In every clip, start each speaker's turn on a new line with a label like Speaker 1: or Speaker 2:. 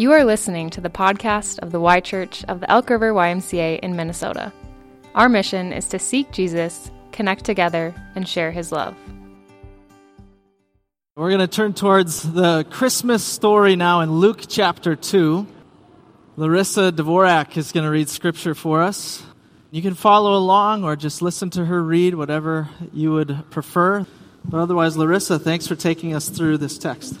Speaker 1: You are listening to the podcast of the Y Church of the Elk River YMCA in Minnesota. Our mission is to seek Jesus, connect together, and share his love.
Speaker 2: We're going to turn towards the Christmas story now in Luke chapter 2. Larissa Dvorak is going to read scripture for us. You can follow along or just listen to her read, whatever you would prefer. But otherwise, Larissa, thanks for taking us through this text.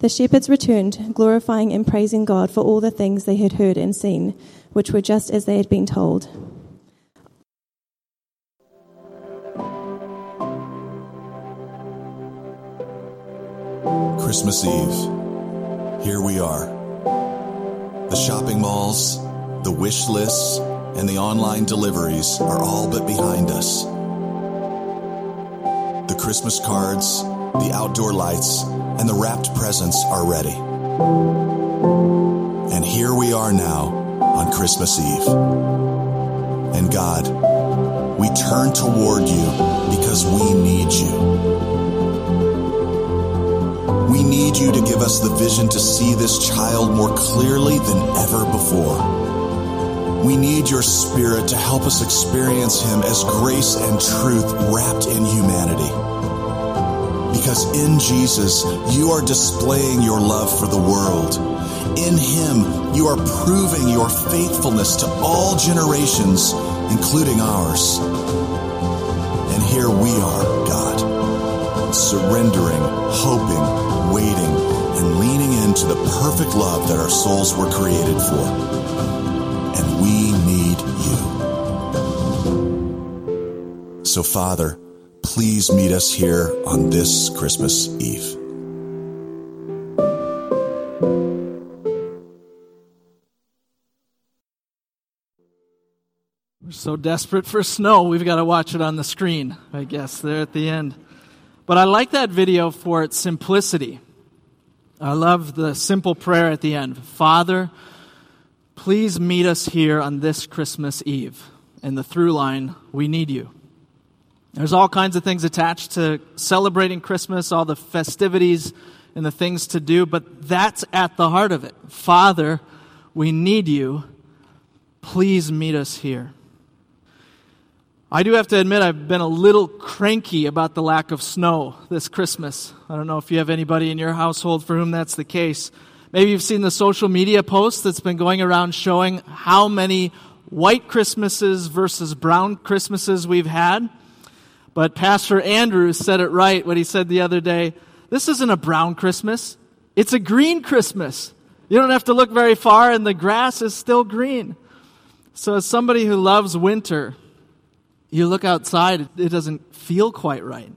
Speaker 3: The shepherds returned, glorifying and praising God for all the things they had heard and seen, which were just as they had been told.
Speaker 4: Christmas Eve. Here we are. The shopping malls, the wish lists, and the online deliveries are all but behind us. The Christmas cards, the outdoor lights, and the wrapped presents are ready. And here we are now on Christmas Eve. And God, we turn toward you because we need you. We need you to give us the vision to see this child more clearly than ever before. We need your spirit to help us experience him as grace and truth wrapped in humanity because in Jesus, you are displaying your love for the world. In Him, you are proving your faithfulness to all generations, including ours. And here we are, God, surrendering, hoping, waiting, and leaning into the perfect love that our souls were created for. And we need you. So, Father, please meet us here on this Christmas Eve.
Speaker 2: We're so desperate for snow, we've got to watch it on the screen, I guess, there at the end. But I like that video for its simplicity. I love the simple prayer at the end Father, please meet us here on this Christmas Eve. And the through line, we need you. There's all kinds of things attached to celebrating Christmas, all the festivities and the things to do, but that's at the heart of it. Father, we need you. Please meet us here. I do have to admit, I've been a little cranky about the lack of snow this Christmas. I don't know if you have anybody in your household for whom that's the case. Maybe you've seen the social media post that's been going around showing how many white Christmases versus brown Christmases we've had. But Pastor Andrews said it right when he said the other day this isn't a brown Christmas, it's a green Christmas. You don't have to look very far, and the grass is still green. So, as somebody who loves winter, You look outside, it doesn't feel quite right.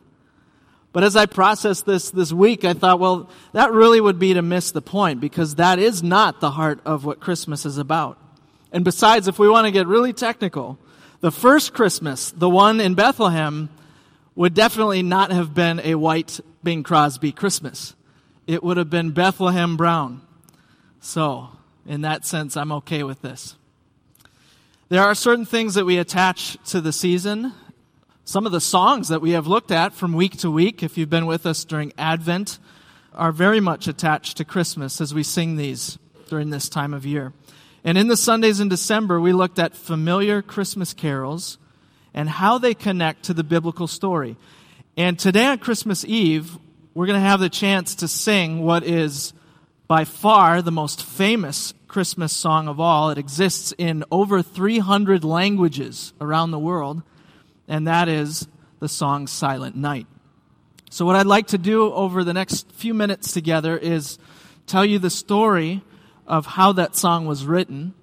Speaker 2: But as I processed this this week, I thought, well, that really would be to miss the point because that is not the heart of what Christmas is about. And besides, if we want to get really technical, the first Christmas, the one in Bethlehem, would definitely not have been a white Bing Crosby Christmas. It would have been Bethlehem Brown. So, in that sense, I'm okay with this. There are certain things that we attach to the season some of the songs that we have looked at from week to week, if you've been with us during Advent, are very much attached to Christmas as we sing these during this time of year. And in the Sundays in December, we looked at familiar Christmas carols and how they connect to the biblical story. And today on Christmas Eve, we're going to have the chance to sing what is by far the most famous Christmas song of all. It exists in over 300 languages around the world and that is the song Silent Night. So, what I'd like to do over the next few minutes together is tell you the story of how that song was written,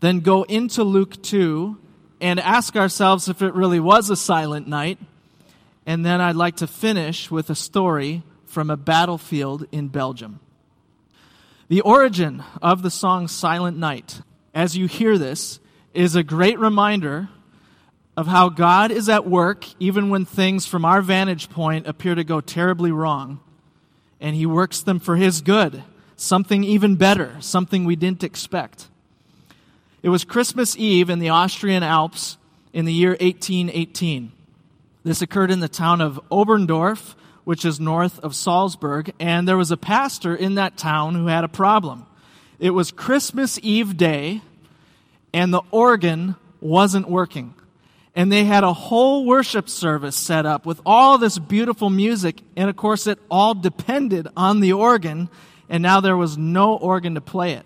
Speaker 2: then go into Luke 2 and ask ourselves if it really was a silent night, and then I'd like to finish with a story from a battlefield in Belgium. The origin of the song Silent Night, as you hear this, is a great reminder of how God is at work even when things from our vantage point appear to go terribly wrong. And He works them for His good, something even better, something we didn't expect. It was Christmas Eve in the Austrian Alps in the year 1818. This occurred in the town of Oberndorf, which is north of Salzburg, and there was a pastor in that town who had a problem. It was Christmas Eve day, and the organ wasn't working and they had a whole worship service set up with all this beautiful music. And of course, it all depended on the organ, and now there was no organ to play it.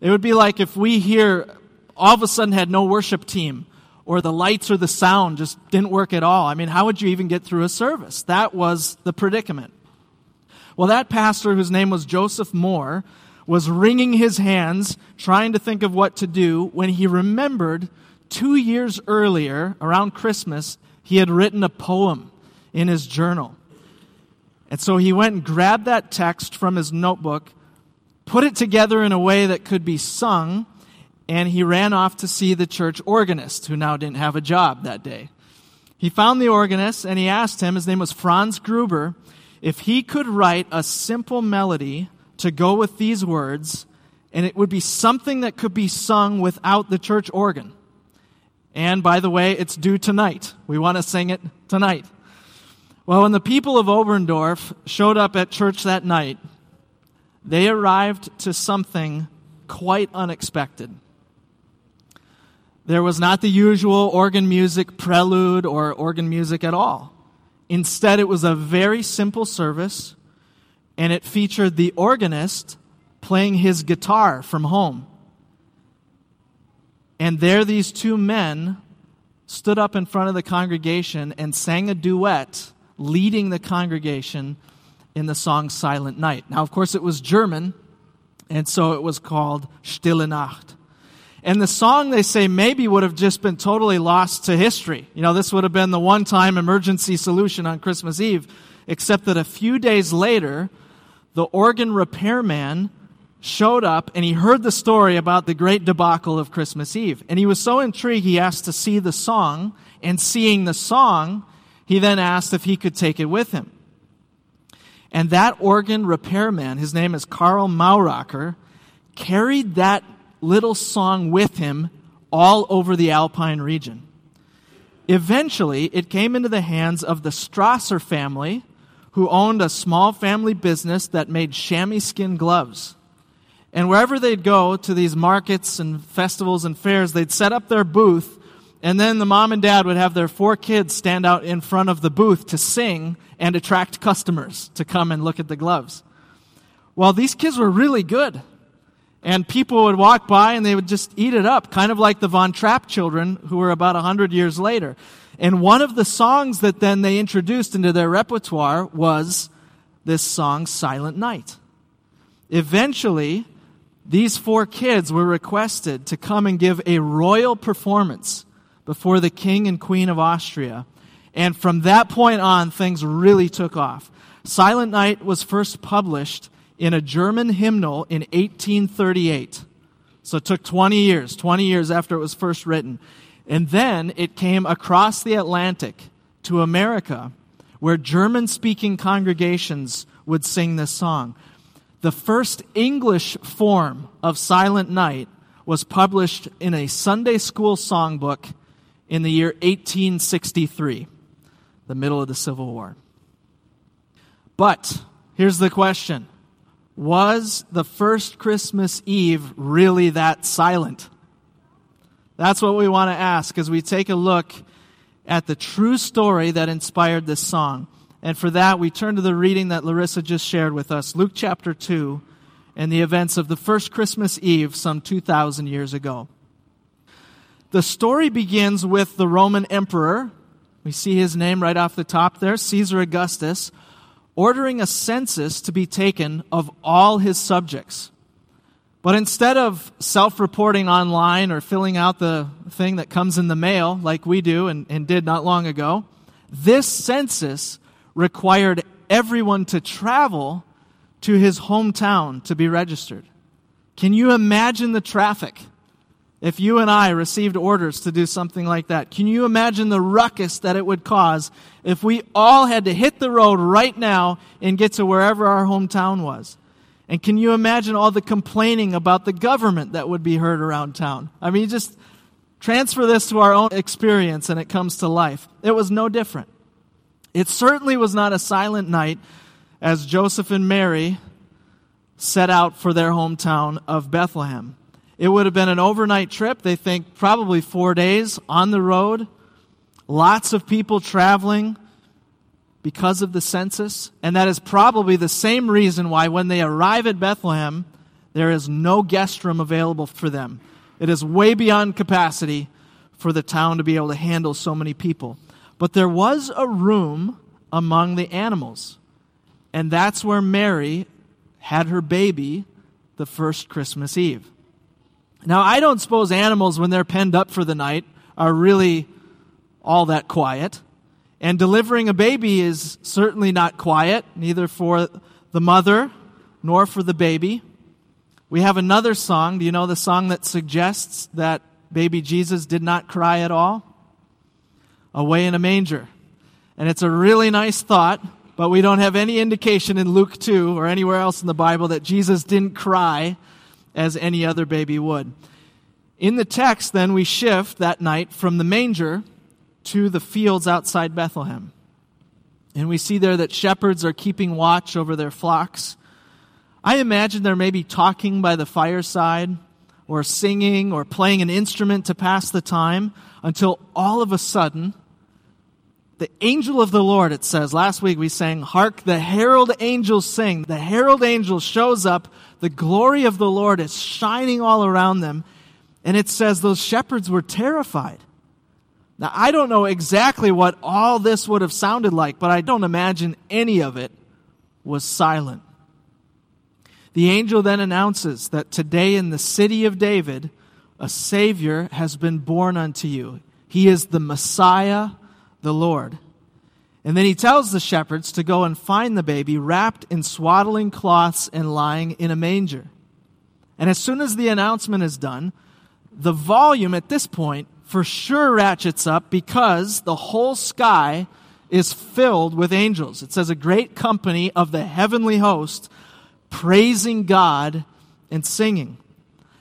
Speaker 2: It would be like if we here all of a sudden had no worship team, or the lights or the sound just didn't work at all. I mean, how would you even get through a service? That was the predicament. Well, that pastor, whose name was Joseph Mohr, was wringing his hands, trying to think of what to do, when he remembered two years earlier, around Christmas, he had written a poem in his journal. And so he went and grabbed that text from his notebook, put it together in a way that could be sung, and he ran off to see the church organist, who now didn't have a job that day. He found the organist and he asked him, his name was Franz Gruber, if he could write a simple melody to go with these words, and it would be something that could be sung without the church organ. And by the way, it's due tonight. We want to sing it tonight. Well, when the people of Oberndorf showed up at church that night, they arrived to something quite unexpected. There was not the usual organ music prelude or organ music at all. Instead, it was a very simple service, and it featured the organist playing his guitar from home. And there, these two men stood up in front of the congregation and sang a duet, leading the congregation in the song Silent Night. Now, of course, it was German, and so it was called Stille Nacht. And the song, they say, maybe would have just been totally lost to history. You know, this would have been the one time emergency solution on Christmas Eve, except that a few days later, the organ repairman showed up and he heard the story about the great debacle of Christmas Eve. And he was so intrigued, he asked to see the song. And seeing the song, he then asked if he could take it with him. And that organ repairman, his name is Karl Mauracher, carried that little song with him all over the Alpine region. Eventually, it came into the hands of the Strasser family, who owned a small family business that made chamois skin gloves. And wherever they'd go to these markets and festivals and fairs, they'd set up their booth, and then the mom and dad would have their four kids stand out in front of the booth to sing and attract customers to come and look at the gloves. Well, these kids were really good. And people would walk by and they would just eat it up, kind of like the Von Trapp children who were about a hundred years later. And one of the songs that then they introduced into their repertoire was this song, Silent Night. Eventually, these four kids were requested to come and give a royal performance before the king and queen of Austria. And from that point on, things really took off. Silent Night was first published in a German hymnal in 1838. So it took 20 years, 20 years after it was first written. And then it came across the Atlantic to America, where German speaking congregations would sing this song. The first English form of Silent Night was published in a Sunday school songbook in the year 1863, the middle of the Civil War. But here's the question Was the first Christmas Eve really that silent? That's what we want to ask as we take a look at the true story that inspired this song. And for that, we turn to the reading that Larissa just shared with us, Luke chapter 2, and the events of the first Christmas Eve some 2,000 years ago. The story begins with the Roman emperor. We see his name right off the top there, Caesar Augustus, ordering a census to be taken of all his subjects. But instead of self reporting online or filling out the thing that comes in the mail like we do and, and did not long ago, this census required everyone to travel to his hometown to be registered. Can you imagine the traffic if you and I received orders to do something like that? Can you imagine the ruckus that it would cause if we all had to hit the road right now and get to wherever our hometown was? And can you imagine all the complaining about the government that would be heard around town? I mean, just transfer this to our own experience and it comes to life. It was no different. It certainly was not a silent night as Joseph and Mary set out for their hometown of Bethlehem. It would have been an overnight trip, they think probably four days on the road, lots of people traveling because of the census, and that is probably the same reason why when they arrive at Bethlehem, there is no guest room available for them. It is way beyond capacity for the town to be able to handle so many people. But there was a room among the animals. And that's where Mary had her baby the first Christmas Eve. Now, I don't suppose animals, when they're penned up for the night, are really all that quiet. And delivering a baby is certainly not quiet, neither for the mother nor for the baby. We have another song. Do you know the song that suggests that baby Jesus did not cry at all? Away in a manger. And it's a really nice thought, but we don't have any indication in Luke 2 or anywhere else in the Bible that Jesus didn't cry as any other baby would. In the text, then, we shift that night from the manger to the fields outside Bethlehem. And we see there that shepherds are keeping watch over their flocks. I imagine they're maybe talking by the fireside or singing or playing an instrument to pass the time until all of a sudden, the angel of the Lord, it says, last week we sang, Hark, the herald angels sing. The herald angel shows up. The glory of the Lord is shining all around them. And it says those shepherds were terrified. Now, I don't know exactly what all this would have sounded like, but I don't imagine any of it was silent. The angel then announces that today in the city of David, a Savior has been born unto you. He is the Messiah the Lord. And then he tells the shepherds to go and find the baby wrapped in swaddling cloths and lying in a manger. And as soon as the announcement is done, the volume at this point for sure ratchets up because the whole sky is filled with angels. It says a great company of the heavenly host praising God and singing.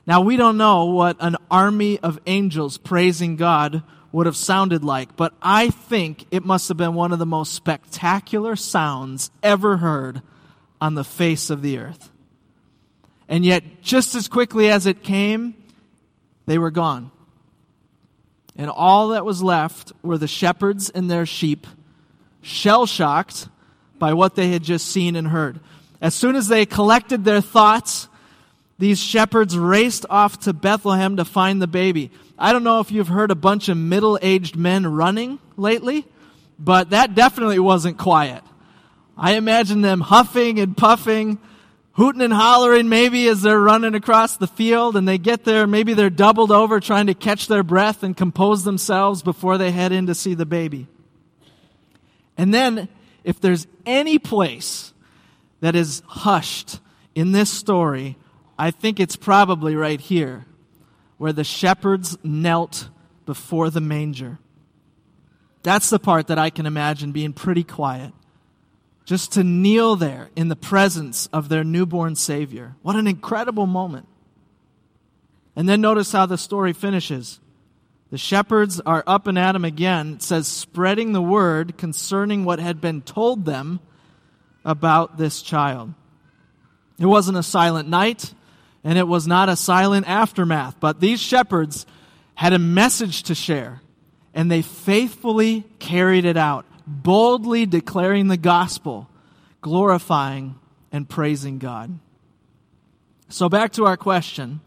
Speaker 2: Now we don't know what an army of angels praising God would have sounded like, but I think it must have been one of the most spectacular sounds ever heard on the face of the earth. And yet, just as quickly as it came, they were gone. And all that was left were the shepherds and their sheep, shell shocked by what they had just seen and heard. As soon as they collected their thoughts, these shepherds raced off to Bethlehem to find the baby. I don't know if you've heard a bunch of middle aged men running lately, but that definitely wasn't quiet. I imagine them huffing and puffing, hooting and hollering maybe as they're running across the field and they get there. Maybe they're doubled over trying to catch their breath and compose themselves before they head in to see the baby. And then, if there's any place that is hushed in this story, I think it's probably right here, where the shepherds knelt before the manger. That's the part that I can imagine being pretty quiet just to kneel there in the presence of their newborn Savior. What an incredible moment. And then notice how the story finishes. The shepherds are up and at him again. It says, spreading the word concerning what had been told them about this child. It wasn't a silent night, and it was not a silent aftermath, but these shepherds had a message to share, and they faithfully carried it out boldly declaring the gospel, glorifying and praising God. So, back to our question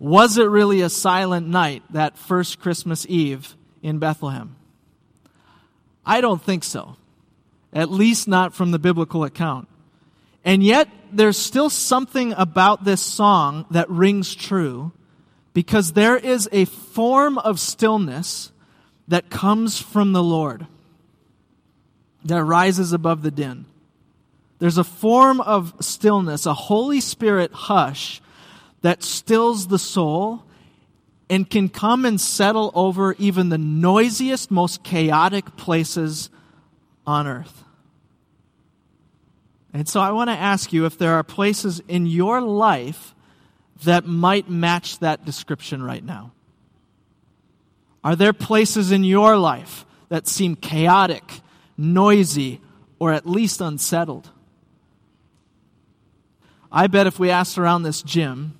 Speaker 2: Was it really a silent night that first Christmas Eve in Bethlehem? I don't think so, at least not from the biblical account. And yet, there's still something about this song that rings true because there is a form of stillness that comes from the Lord that rises above the din. There's a form of stillness, a Holy Spirit hush that stills the soul and can come and settle over even the noisiest, most chaotic places on earth. And so I want to ask you if there are places in your life that might match that description right now. Are there places in your life that seem chaotic noisy, or at least unsettled. I bet if we asked around this gym,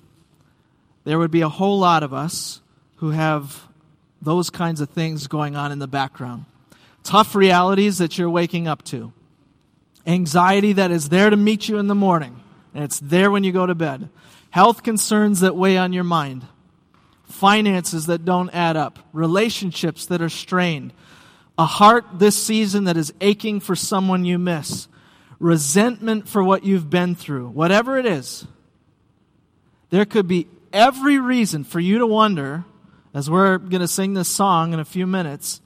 Speaker 2: there would be a whole lot of us who have those kinds of things going on in the background. Tough realities that you're waking up to. Anxiety that is there to meet you in the morning, and it's there when you go to bed. Health concerns that weigh on your mind. Finances that don't add up. Relationships that are strained a heart this season that is aching for someone you miss, resentment for what you've been through, whatever it is, there could be every reason for you to wonder, as we're going to sing this song in a few minutes,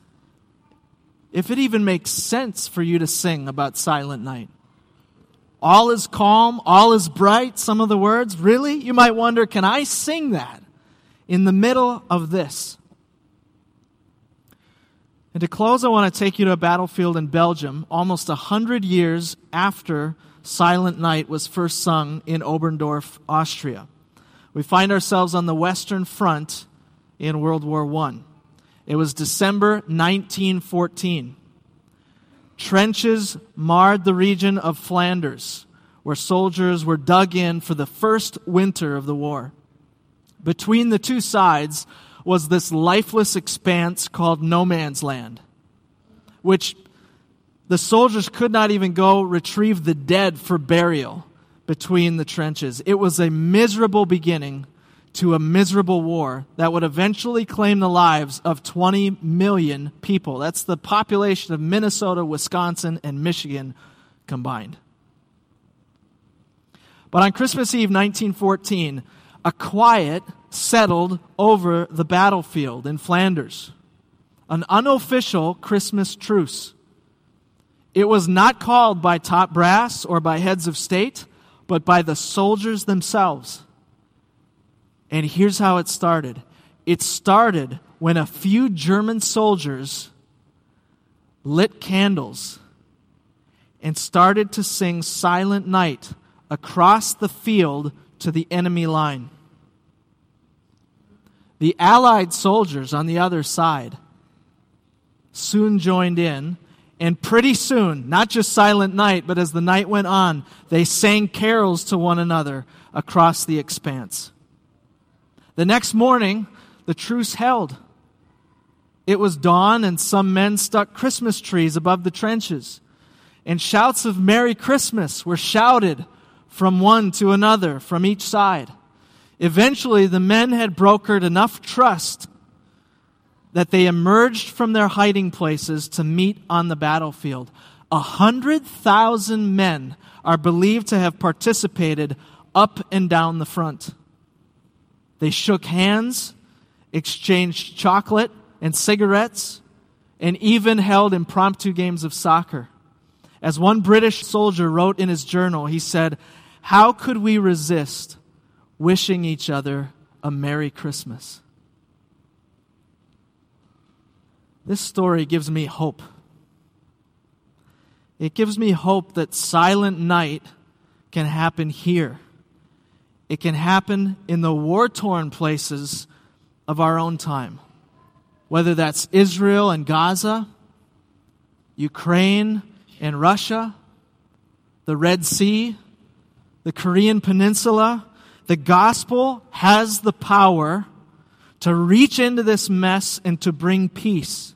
Speaker 2: if it even makes sense for you to sing about Silent Night. All is calm, all is bright, some of the words. Really? You might wonder, can I sing that in the middle of this? And to close, I want to take you to a battlefield in Belgium, almost a hundred years after Silent Night was first sung in Oberndorf, Austria. We find ourselves on the Western Front in World War I. It was December 1914. Trenches marred the region of Flanders, where soldiers were dug in for the first winter of the war. Between the two sides was this lifeless expanse called no man's land, which the soldiers could not even go retrieve the dead for burial between the trenches. It was a miserable beginning to a miserable war that would eventually claim the lives of 20 million people. That's the population of Minnesota, Wisconsin, and Michigan combined. But on Christmas Eve 1914, a quiet settled over the battlefield in Flanders. An unofficial Christmas truce. It was not called by top brass or by heads of state, but by the soldiers themselves. And here's how it started it started when a few German soldiers lit candles and started to sing Silent Night across the field to the enemy line. The Allied soldiers on the other side soon joined in, and pretty soon, not just Silent Night, but as the night went on, they sang carols to one another across the expanse. The next morning, the truce held. It was dawn, and some men stuck Christmas trees above the trenches, and shouts of Merry Christmas were shouted from one to another from each side. Eventually, the men had brokered enough trust that they emerged from their hiding places to meet on the battlefield. a hundred thousand men are believed to have participated up and down the front. They shook hands, exchanged chocolate and cigarettes, and even held impromptu games of soccer. As one British soldier wrote in his journal, he said, How could we resist wishing each other a Merry Christmas? This story gives me hope. It gives me hope that silent night can happen here. It can happen in the war torn places of our own time. Whether that's Israel and Gaza, Ukraine and Russia, the Red Sea, the Korean Peninsula, the gospel has the power to reach into this mess and to bring peace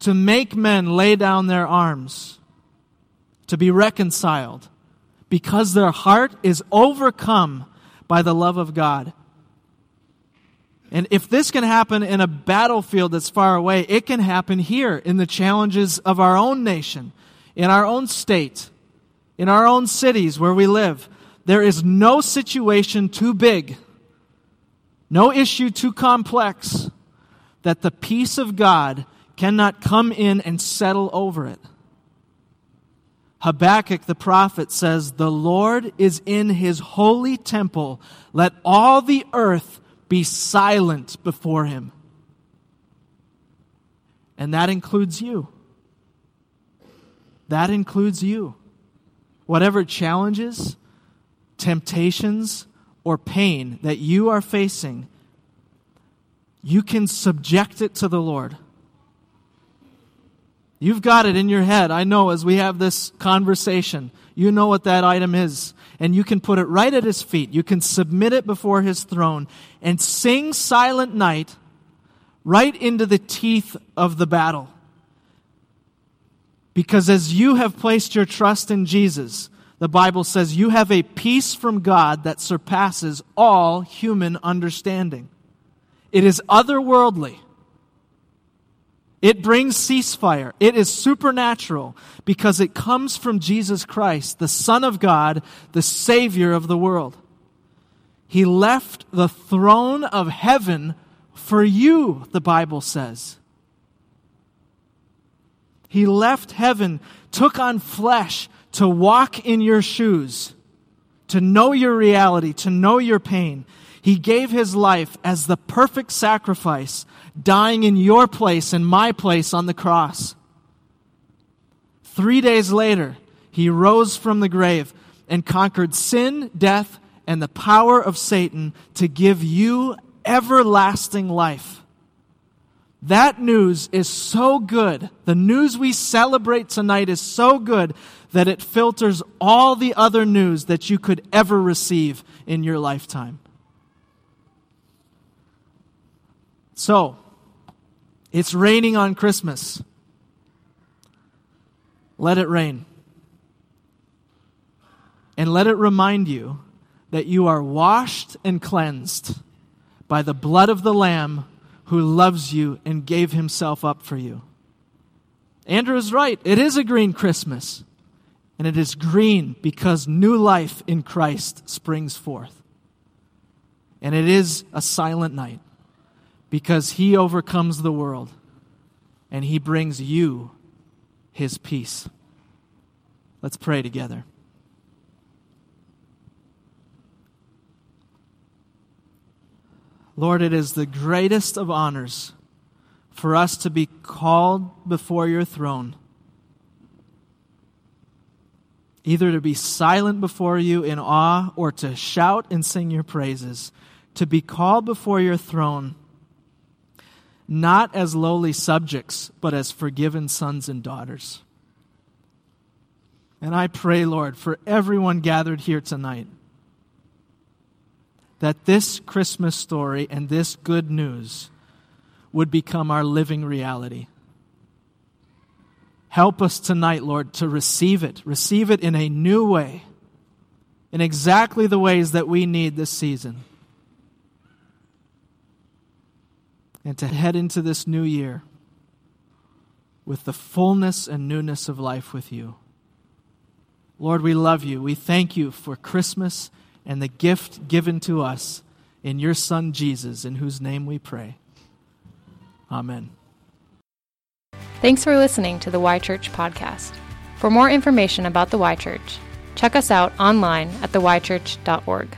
Speaker 2: to make men lay down their arms, to be reconciled, because their heart is overcome by the love of God. And if this can happen in a battlefield that's far away, it can happen here in the challenges of our own nation, in our own state, in our own cities where we live. There is no situation too big, no issue too complex that the peace of God cannot come in and settle over it. Habakkuk the prophet says, The Lord is in his holy temple. Let all the earth be silent before him. And that includes you. That includes you. Whatever challenges, temptations, or pain that you are facing, you can subject it to the Lord. You've got it in your head. I know as we have this conversation, you know what that item is. And you can put it right at his feet. You can submit it before his throne and sing Silent Night right into the teeth of the battle. Because as you have placed your trust in Jesus, the Bible says you have a peace from God that surpasses all human understanding. It is otherworldly. It brings ceasefire. It is supernatural because it comes from Jesus Christ, the Son of God, the Savior of the world. He left the throne of heaven for you, the Bible says. He left heaven, took on flesh to walk in your shoes, to know your reality, to know your pain. He gave his life as the perfect sacrifice dying in your place and my place on the cross. Three days later, he rose from the grave and conquered sin, death, and the power of Satan to give you everlasting life. That news is so good. The news we celebrate tonight is so good that it filters all the other news that you could ever receive in your lifetime. So, it's raining on Christmas. Let it rain. And let it remind you that you are washed and cleansed by the blood of the Lamb who loves you and gave himself up for you. Andrew is right. It is a green Christmas. And it is green because new life in Christ springs forth. And it is a silent night because he overcomes the world and he brings you his peace. Let's pray together. Lord, it is the greatest of honors for us to be called before your throne, either to be silent before you in awe or to shout and sing your praises, to be called before your throne not as lowly subjects, but as forgiven sons and daughters. And I pray, Lord, for everyone gathered here tonight, that this Christmas story and this good news would become our living reality. Help us tonight, Lord, to receive it, receive it in a new way, in exactly the ways that we need this season. And to head into this new year with the fullness and newness of life with you. Lord, we love you. We thank you for Christmas and the gift given to us in your Son Jesus, in whose name we pray. Amen.
Speaker 1: Thanks for listening to the Y Church podcast. For more information about the Y Church, check us out online at theychurch.org.